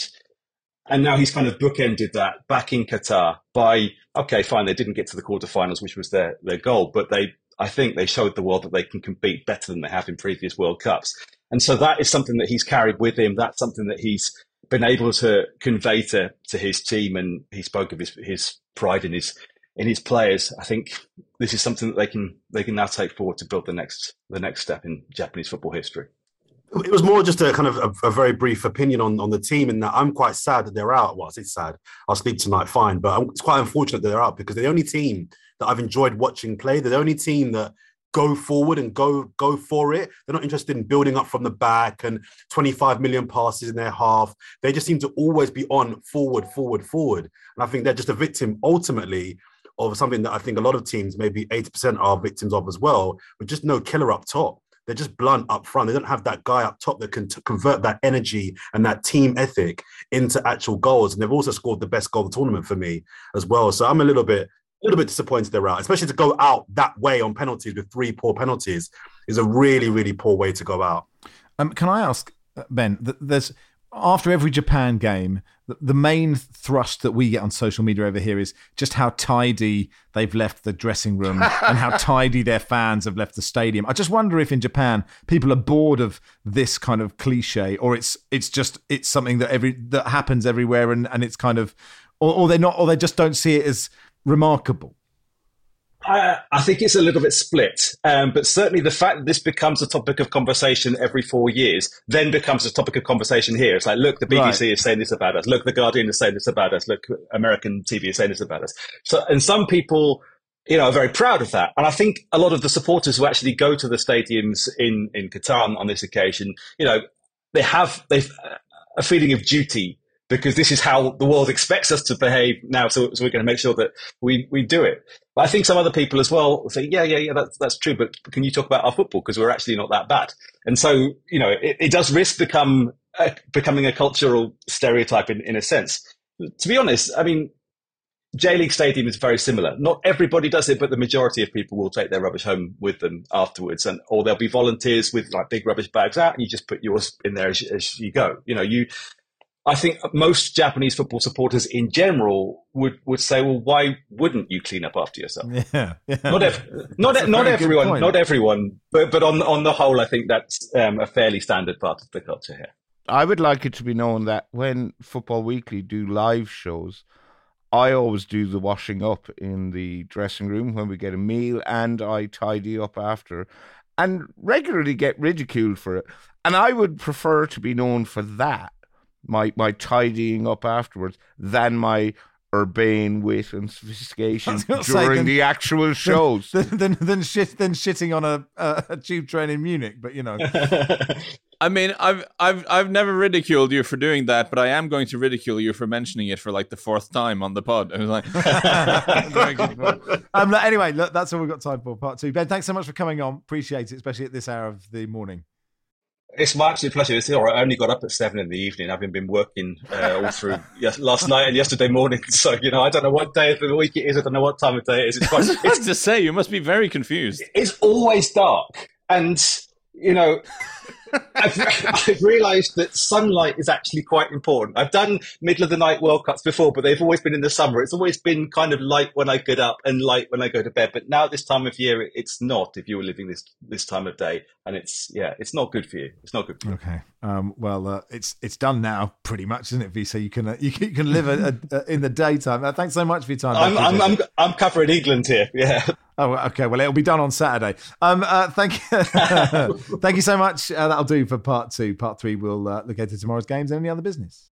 S7: and now he's kind of bookended that back in Qatar by okay, fine, they didn't get to the quarterfinals, which was their their goal, but they I think they showed the world that they can compete better than they have in previous World Cups. And so that is something that he's carried with him. That's something that he's been able to convey to, to his team. And he spoke of his, his pride in his, in his players. I think this is something that they can, they can now take forward to build the next, the next step in Japanese football history.
S5: It was more just a kind of a, a, very brief opinion on, on the team, and that I'm quite sad that they're out. Well, it's sad. I'll sleep tonight, fine, but I'm, it's quite unfortunate that they're out because they're the only team that I've enjoyed watching play. They're the only team that go forward and go go for it. They're not interested in building up from the back and 25 million passes in their half. They just seem to always be on forward, forward, forward. And I think they're just a victim ultimately of something that I think a lot of teams, maybe 80% are victims of as well, with just no killer up top. They're just blunt up front. They don't have that guy up top that can t- convert that energy and that team ethic into actual goals. And they've also scored the best goal of the tournament for me as well. So I'm a little bit, a little bit disappointed they're out, especially to go out that way on penalties with three poor penalties is a really, really poor way to go out.
S3: Um, can I ask Ben? There's after every Japan game, the, main thrust that we get on social media over here is just how tidy they've left the dressing room and how tidy their fans have left the stadium. I just wonder if in Japan people are bored of this kind of cliche, or it's it's just it's something that every that happens everywhere, and and it's kind of, or, or they're not, or they just don't see it as remarkable.
S7: I, I think it's a little bit split, um, but certainly the fact that this becomes a topic of conversation every four years then becomes a topic of conversation here. It's like, look, the BBC right. is saying this about us. Look, the Guardian is saying this about us. Look, American TV is saying this about us. So, and some people, you know, are very proud of that. And I think a lot of the supporters who actually go to the stadiums in in Qatar on this occasion, you know, they have they've a feeling of duty because this is how the world expects us to behave now. So, so we're going to make sure that we, we do it. But I think some other people as well say, yeah, yeah, yeah, that's, that's true. But can you talk about our football? Because we're actually not that bad. And so, you know, it, it does risk become uh, becoming a cultural stereotype in, in a sense. To be honest, I mean, J League Stadium is very similar. Not everybody does it, but the majority of people will take their rubbish home with them afterwards, and or there'll be volunteers with like big rubbish bags out, and you just put yours in there as, as you go. You know, you I think most Japanese football supporters in general would, would say, well, why wouldn't you clean up after yourself?
S3: Yeah, yeah.
S7: Not, ev- not, not everyone, not everyone, but, but on, on the whole, I think that's um, a fairly standard part of the culture here.
S6: I would like it to be known that when Football Weekly do live shows, I always do the washing up in the dressing room when we get a meal and I tidy up after and regularly get ridiculed for it. And I would prefer to be known for that my my tidying up afterwards than my urbane wit and sophistication during say, then, the actual shows.
S3: Then, then, then, shit, then shitting on a, a, a tube train in Munich, but you know.
S4: I mean, I've I've I've never ridiculed you for doing that, but I am going to ridicule you for mentioning it for like the fourth time on the pod. I was like,
S3: um, anyway, look, that's all we've got time for. Part two. Ben, thanks so much for coming on. Appreciate it, especially at this hour of the morning.
S7: It's my absolute pleasure. It's all right. I only got up at seven in the evening, having been working uh, all through yes, last night and yesterday morning. So you know, I don't know what day of the week it is. I don't know what time of day it is.
S4: It's quite. It's to say you must be very confused.
S7: It's always dark, and you know, I've, I've, realised that sunlight is actually quite important. I've done middle of the night World Cups before, but they've always been in the summer. It's always been kind of light when I get up and light when I go to bed. But now this time of year, it's not. If you were living this this time of day, and it's yeah, it's not good for you. It's not good. For you.
S3: Okay. Um, well, uh, it's it's done now, pretty much, isn't it, V? So you can uh, you, can, you can live a, a, in the daytime. Uh, thanks so much for your time.
S7: I'm, I'm, I'm, I'm covering England here. Yeah.
S3: Oh, okay. Well, it'll be done on Saturday. Um, uh, thank you, thank you so much. Uh, that'll do for part two. Part three, we'll uh, look into tomorrow's games and any other business.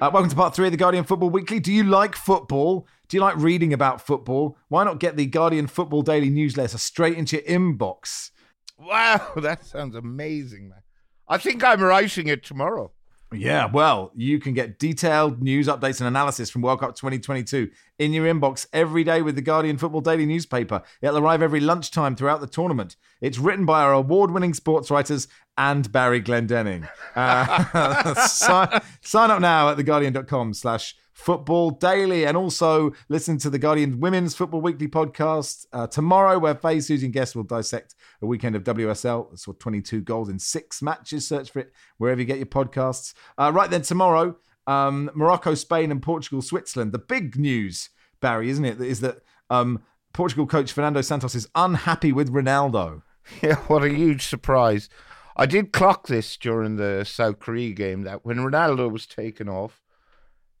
S3: Uh, welcome to part three of the Guardian Football Weekly. Do you like football? Do you like reading about football? Why not get the Guardian Football Daily newsletter straight into your inbox?
S6: Wow, that sounds amazing, man. I think I'm writing it tomorrow.
S3: Yeah, well, you can get detailed news updates and analysis from World Cup 2022 in your inbox every day with the Guardian Football Daily newspaper. It'll arrive every lunchtime throughout the tournament. It's written by our award winning sports writers and Barry Glendenning. Uh, sign, sign, up now at theguardian.com slash Football Daily, and also listen to the Guardian Women's Football Weekly podcast uh, tomorrow, where Faye Susan Guest will dissect a weekend of WSL. Saw 22 goals in six matches. Search for it wherever you get your podcasts. Uh, right then, tomorrow, um, Morocco, Spain, and Portugal, Switzerland. The big news, Barry, isn't it, is that um, Portugal coach Fernando Santos is unhappy with Ronaldo.
S6: Yeah, what a huge surprise. I did clock this during the South Korea game that when Ronaldo was taken off,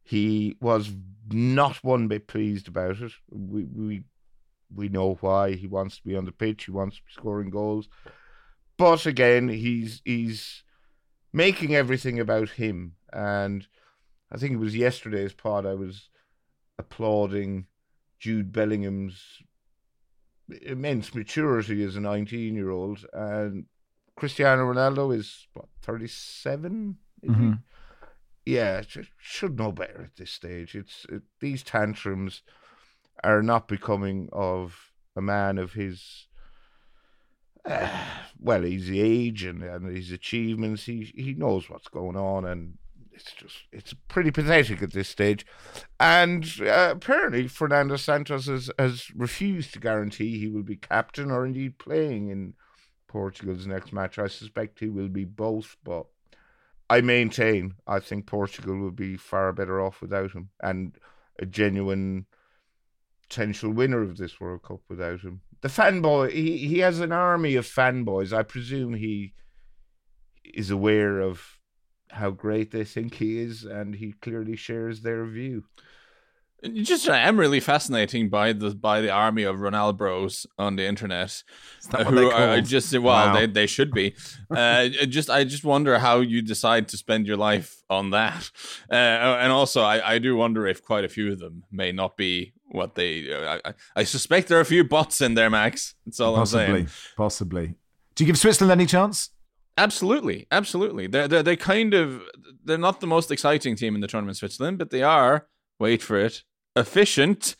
S6: he was not one bit pleased about it. We we we know why he wants to be on the pitch. He wants to be scoring goals, but again, he's he's making everything about him. And I think it was yesterday's part. I was applauding Jude Bellingham's immense maturity as a 19 year old, and Cristiano Ronaldo is what 37. Mm-hmm yeah, should know better at this stage. It's it, these tantrums are not becoming of a man of his. Uh, well, his age and, and his achievements. He he knows what's going on, and it's just it's pretty pathetic at this stage. And uh, apparently, Fernando Santos has, has refused to guarantee he will be captain or indeed playing in Portugal's next match. I suspect he will be both, but I maintain I think Portugal would be far better off without him and a genuine potential winner of this World Cup without him. The fanboy, he, he has an army of fanboys. I presume he is aware of how great they think he is, and he clearly shares their view.
S4: Just I am really fascinating by the by the army of Ronaldos on the internet,
S3: who are
S4: just well wow. they they should be. uh, just I just wonder how you decide to spend your life on that, uh, and also I, I do wonder if quite a few of them may not be what they. Uh, I, I suspect there are a few bots in there, Max. That's all
S3: possibly,
S4: I'm saying.
S3: Possibly. Do you give Switzerland any chance?
S4: Absolutely, absolutely. They're, they're they kind of they're not the most exciting team in the tournament, Switzerland, but they are. Wait for it, efficient.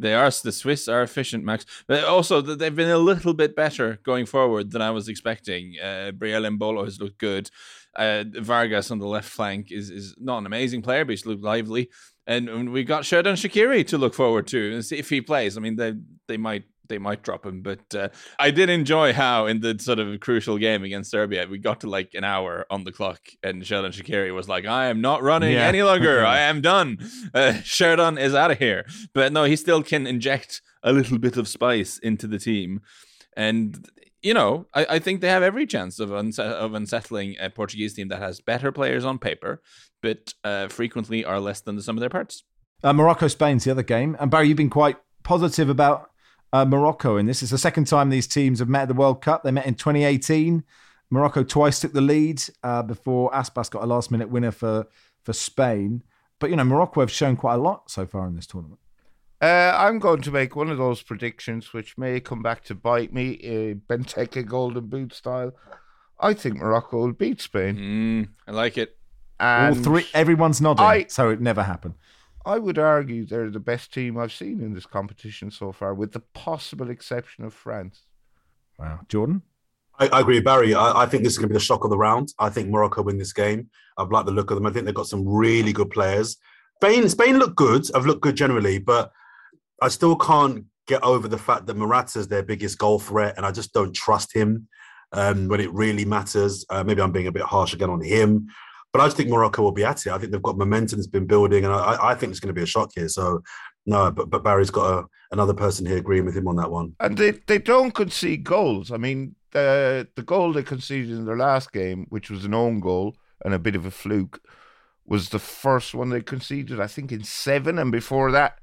S4: They are the Swiss are efficient, Max. But also, they've been a little bit better going forward than I was expecting. Uh, Breel Embolo has looked good. Uh, Vargas on the left flank is is not an amazing player, but he's looked lively. And we got Xherdan Shaqiri to look forward to and see if he plays. I mean, they they might they might drop him. But uh, I did enjoy how in the sort of crucial game against Serbia, we got to like an hour on the clock, and Xherdan Shaqiri was like, "I am not running yeah. any longer. I am done. Uh, Sheridan is out of here." But no, he still can inject a little bit of spice into the team, and. You know, I, I think they have every chance of, of unsettling a Portuguese team that has better players on paper, but uh, frequently are less than the sum of their parts.
S3: Uh, Morocco Spain's the other game. And Barry, you've been quite positive about uh, Morocco in this. It's the second time these teams have met at the World Cup. They met in 2018. Morocco twice took the lead uh, before Aspas got a last minute winner for, for Spain. But, you know, Morocco have shown quite a lot so far in this tournament.
S6: Uh, I'm going to make one of those predictions which may come back to bite me, uh, Benteke Golden Boot style. I think Morocco will beat Spain.
S4: Mm, I like it.
S3: And All three, everyone's nodding, I, so it never happened.
S6: I would argue they're the best team I've seen in this competition so far, with the possible exception of France.
S3: Wow. Jordan?
S5: I, I agree, Barry. I, I, think this is going to be the shock of the round. I think Morocco win this game. I've liked the look of them. I think they've got some really good players. Spain, Spain look good. I've looked good generally, but I still can't get over the fact that Morata's their biggest goal threat, and I just don't trust him um, when it really matters. Uh, maybe I'm being a bit harsh again on him. But I just think Morocco will be at it. I think they've got momentum that's been building, and I, I think it's going to be a shock here. So, no, but, but Barry's got a, another person here agreeing with him on that one.
S6: And they, they don't concede goals. I mean, the the goal they conceded in their last game, which was an own goal and a bit of a fluke, was the first one they conceded, I think, in seven. And before that,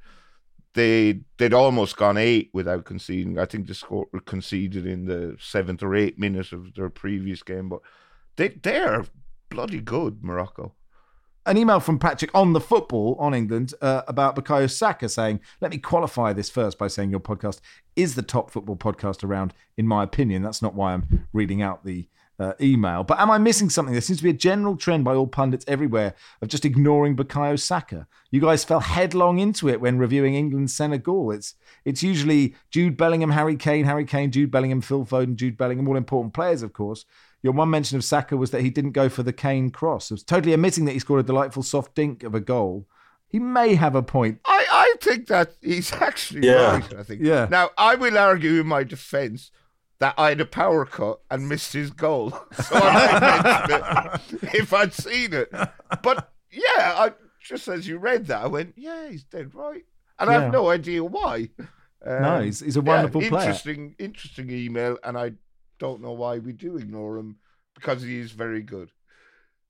S6: they they'd almost gone eight without conceding. I think they scored conceded in the seventh or eighth minute of their previous game, but they they're bloody good, Morocco.
S3: An email from Patrick on the football on England uh, about Bukayo Saka saying, Let me qualify this first by saying your podcast is the top football podcast around, in my opinion. That's not why I'm reading out the uh, email. But am I missing something? There seems to be a general trend by all pundits everywhere of just ignoring Bukayo Saka. You guys fell headlong into it when reviewing England Senegal. It's it's usually Jude Bellingham, Harry Kane, Harry Kane, Jude Bellingham, Phil Foden, Jude Bellingham, all important players, of course. Your one mention of Saka was that he didn't go for the Kane cross. It was totally admitting that he scored a delightful soft dink of a goal. He may have a point.
S6: I, I think that he's actually yeah. right. I think.
S3: Yeah.
S6: Now I will argue in my defence that I had a power cut and missed his goal. So I it if I'd seen it. But yeah, I just as you read that, I went, yeah, he's dead right, and yeah. I have no idea why.
S3: Um, no, he's, he's a wonderful
S6: yeah,
S3: player.
S6: Interesting, interesting email, and I don't know why we do ignore him because he is very good.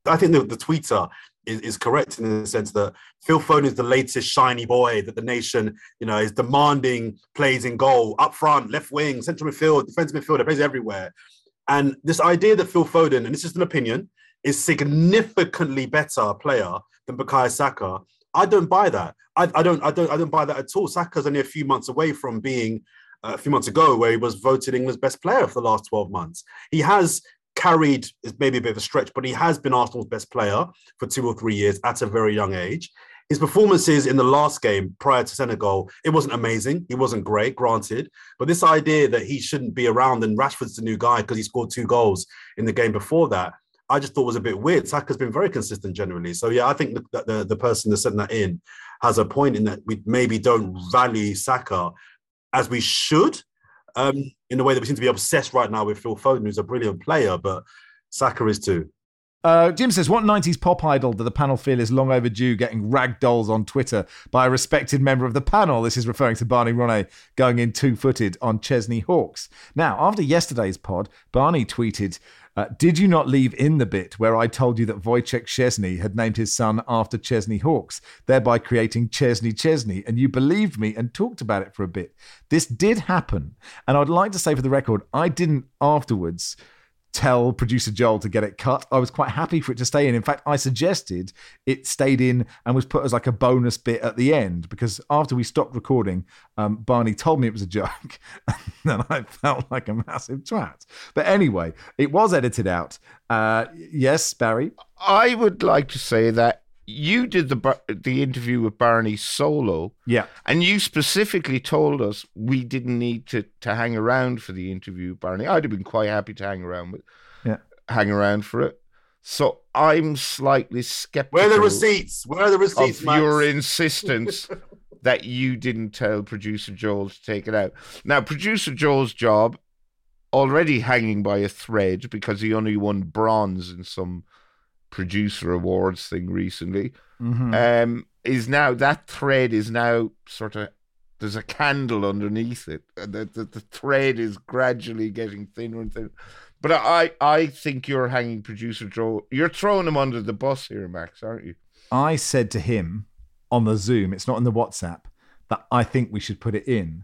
S5: I think the, the tweeter is, is correct in the sense that Phil Foden is the latest shiny boy that the nation, you know, is demanding plays in goal, up front, left wing, central midfield, defensive midfielder, plays everywhere. And this idea that Phil Foden, and this is an opinion, is significantly better player than Bukayo Saka. I don't buy that. I, I, don't. I don't. I don't buy that at all. Saka's only a few months away from being a few months ago where he was voted England's best player for the last 12 months. He has carried, is maybe a bit of a stretch, but he has been Arsenal's best player for two or three years at a very young age. His performances in the last game prior to Senegal, it wasn't amazing. He wasn't great, granted. But this idea that he shouldn't be around and Rashford's the new guy because he scored two goals in the game before that, I just thought was a bit weird. Saka's been very consistent generally. So yeah, I think that the, the person that's sent that in has a point in that we maybe don't value Saka as we should. Um, in the way that we seem to be obsessed right now with Phil Foden, who's a brilliant player, but Saka is too.
S3: Uh, Jim says, What 90s pop idol do the panel feel is long overdue getting rag dolls on Twitter by a respected member of the panel? This is referring to Barney Ronay going in two footed on Chesney Hawks. Now, after yesterday's pod, Barney tweeted, uh, Did you not leave in the bit where I told you that Wojciech Szczęsny had named his son after Chesney Hawks, thereby creating Chesney Chesney? And you believed me and talked about it for a bit. This did happen. And I'd like to say for the record, I didn't afterwards tell producer Joel to get it cut. I was quite happy for it to stay in. In fact, I suggested it stayed in and was put as like a bonus bit at the end because after we stopped recording, um, Barney told me it was a joke, and I felt like a massive twat. But anyway, it was edited out. Uh, yes, Barry.
S6: I would like to say that you did the the interview with Barney solo.
S3: Yeah.
S6: And you specifically told us we didn't need to, to hang around for the interview with Barney. I'd have been quite happy to hang around with
S3: yeah.
S6: hang around for it. So I'm slightly skeptical.
S5: Where are the receipts? Where are the receipts?
S6: Of your insistence that you didn't tell producer Joel to take it out. Now, producer Joel's job already hanging by a thread because he only won bronze in some producer awards thing recently.
S3: Mm-hmm.
S6: um is now that thread is now sort of there's a candle underneath it. The, the, the thread is gradually getting thinner and thinner. But i i think you're hanging producer joe you're throwing him under the bus here max aren't you?
S3: I said to him on the Zoom, it's not in the WhatsApp, that I think we should put it in.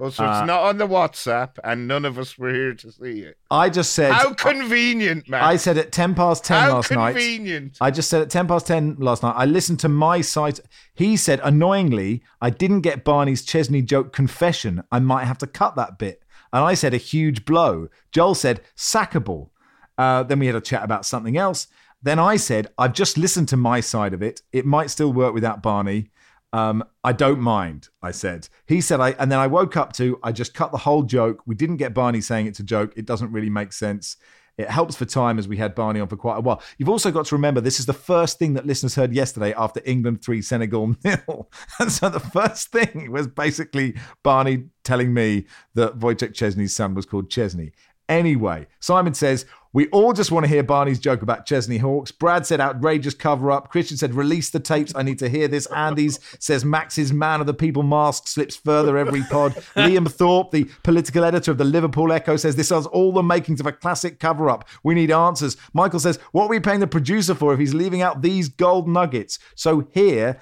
S6: Oh so
S3: Uh,
S6: it's not on the whatsapp and none of us were here to see it
S3: I just said.
S6: how convenient man!"
S3: I said at 10 past 10
S6: how
S3: last night.
S6: convenient
S3: I just said at 10 past 10 last night, I listened to my site. He said, annoyingly, I didn't get Barney's Chesney joke confession. I might have to cut that bit. And I said, a huge blow. Joel said, sackable. Uh, then we had a chat about something else. Then I said, I've just listened to my side of it. It might still work without Barney. Um, I don't mind, I said. He said, I, and then I woke up to, I just cut the whole joke. We didn't get Barney saying it's a joke. It doesn't really make sense. It helps for time as we had Barney on for quite a while. You've also got to remember this is the first thing that listeners heard yesterday after England 3 Senegal nil. And so the first thing was basically Barney telling me that Wojciech Szczęsny's son was called Chesney. Anyway, Simon says, we all just want to hear Barney's joke about Chesney Hawks. Brad said, outrageous cover up. Christian said, release the tapes. I need to hear this. Andy's says, Max's man of the people mask slips further every pod. Liam Thorpe, the political editor of the Liverpool Echo, says, this has all the makings of a classic cover up. We need answers. Michael says, what are we paying the producer for if he's leaving out these gold nuggets? So here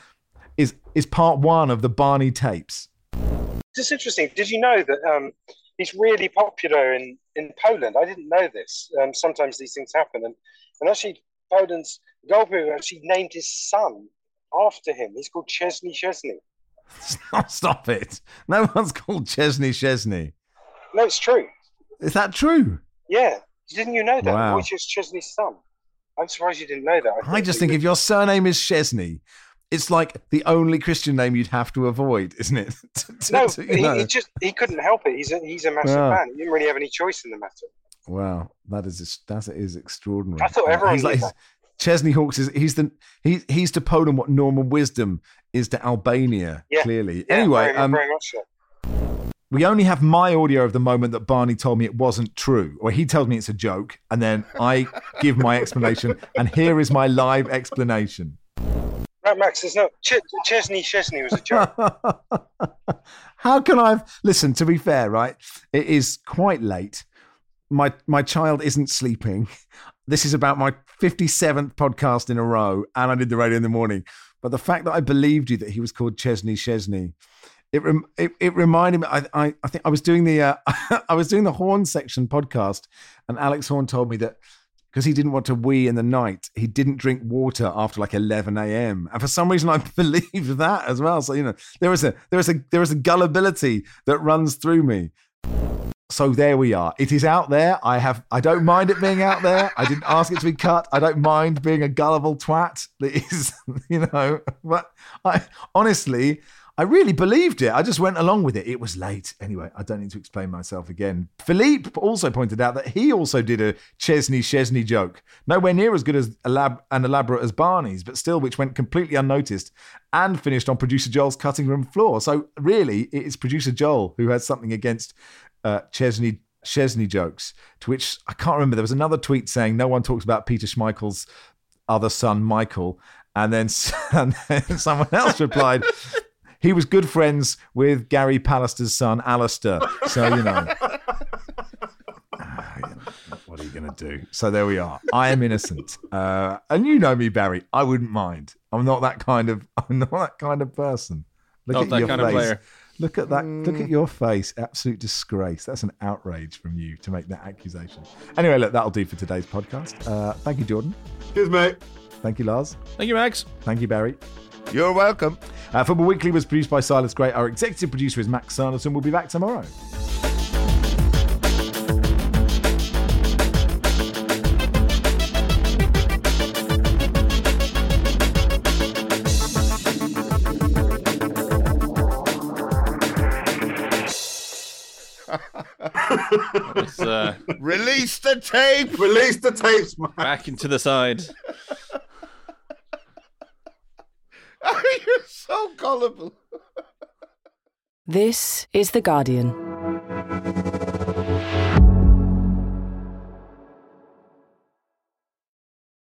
S3: is, is part one of the Barney tapes.
S8: It's interesting. Did you know that um, he's really popular in, in Poland? I didn't know this. Um, sometimes these things happen. And, and actually, Poland's goalkeeper actually named his son after him. He's called Chesney Chesney.
S3: Stop, stop it. No one's called Chesney Chesney.
S8: No, it's true.
S3: Is that true?
S8: Yeah. Didn't you know that?
S3: Wow.
S8: Wojciech Szczęsny's son. I'm surprised you didn't know that.
S3: I
S8: thought
S3: just think if your surname is Chesney, it's like the only Christian name you'd have to avoid, isn't it? To-
S8: No,
S3: to,
S8: he, he just he couldn't help it. He's a he's a massive
S3: Yeah.
S8: fan. He didn't really have any choice in the matter.
S3: Wow, that is that is extraordinary.
S8: I thought everyone
S3: he's like
S8: that.
S3: Chesney Hawks is he's the he he's to Poland what Norman Wisdom is to Albania.
S8: Yeah.
S3: Clearly.
S8: Yeah,
S3: anyway,
S8: very,
S3: um,
S8: very so.
S3: we only have my audio of the moment that Barney told me it wasn't true, or he tells me it's a joke, and then I give my explanation, and here is my live explanation.
S8: Right, Max, there's no Ch- Chesney Chesney was a joke.
S3: How can I listen? To be fair, right, it is quite late. My my child isn't sleeping. This is about my fifty seventh podcast in a row, and I did the radio in the morning. But the fact that I believed you that he was called Chesney Chesney, it rem- it, it reminded me. I, I I think I was doing the uh, I was doing the Horne section podcast, and Alex Horne told me that because he didn't want to wee in the night, he didn't drink water after like 11 a.m. And for some reason, I believed that as well. So you know, there is a there is a there is a gullibility that runs through me. So there we are. It is out there. I have. I don't mind it being out there. I didn't ask it to be cut. I don't mind being a gullible twat. That is, you know. But I honestly, I really believed it. I just went along with it. It was late. Anyway, I don't need to explain myself again. Philippe also pointed out that he also did a Chesney Chesney joke, nowhere near as good as elab- and elaborate as Barney's, but still which went completely unnoticed and finished on producer Joel's cutting room floor. So really, it is producer Joel who has something against uh, Chesney Chesney jokes. To which I can't remember. There was another tweet saying no one talks about Peter Schmeichel's other son Michael, and then, and then someone else replied. He was good friends with Gary Pallister's son, Alistair. So, you know. what are you going to do? So there we are. I am innocent. Uh, and you know me, Barry. I wouldn't mind. I'm not that kind of I'm not that kind of person. Look
S4: Not
S3: at
S4: that
S3: your
S4: kind of
S3: face.
S4: player.
S3: Look at that. Look at your face. Absolute disgrace. That's an outrage from you to make that accusation. Anyway, look, that'll do for today's podcast. Uh, thank you, Jordan.
S5: Cheers, mate.
S3: Thank you, Lars.
S4: Thank you, Max.
S3: Thank you, Barry.
S6: You're welcome.
S3: Uh, Football Weekly was produced by Silas Gray. Our executive producer is Max Sanderson. We'll be back tomorrow.
S4: It's uh,
S6: Release the tape.
S5: Release the tapes, man.
S4: back into the side.
S6: You're so gullible.
S9: This is The Guardian.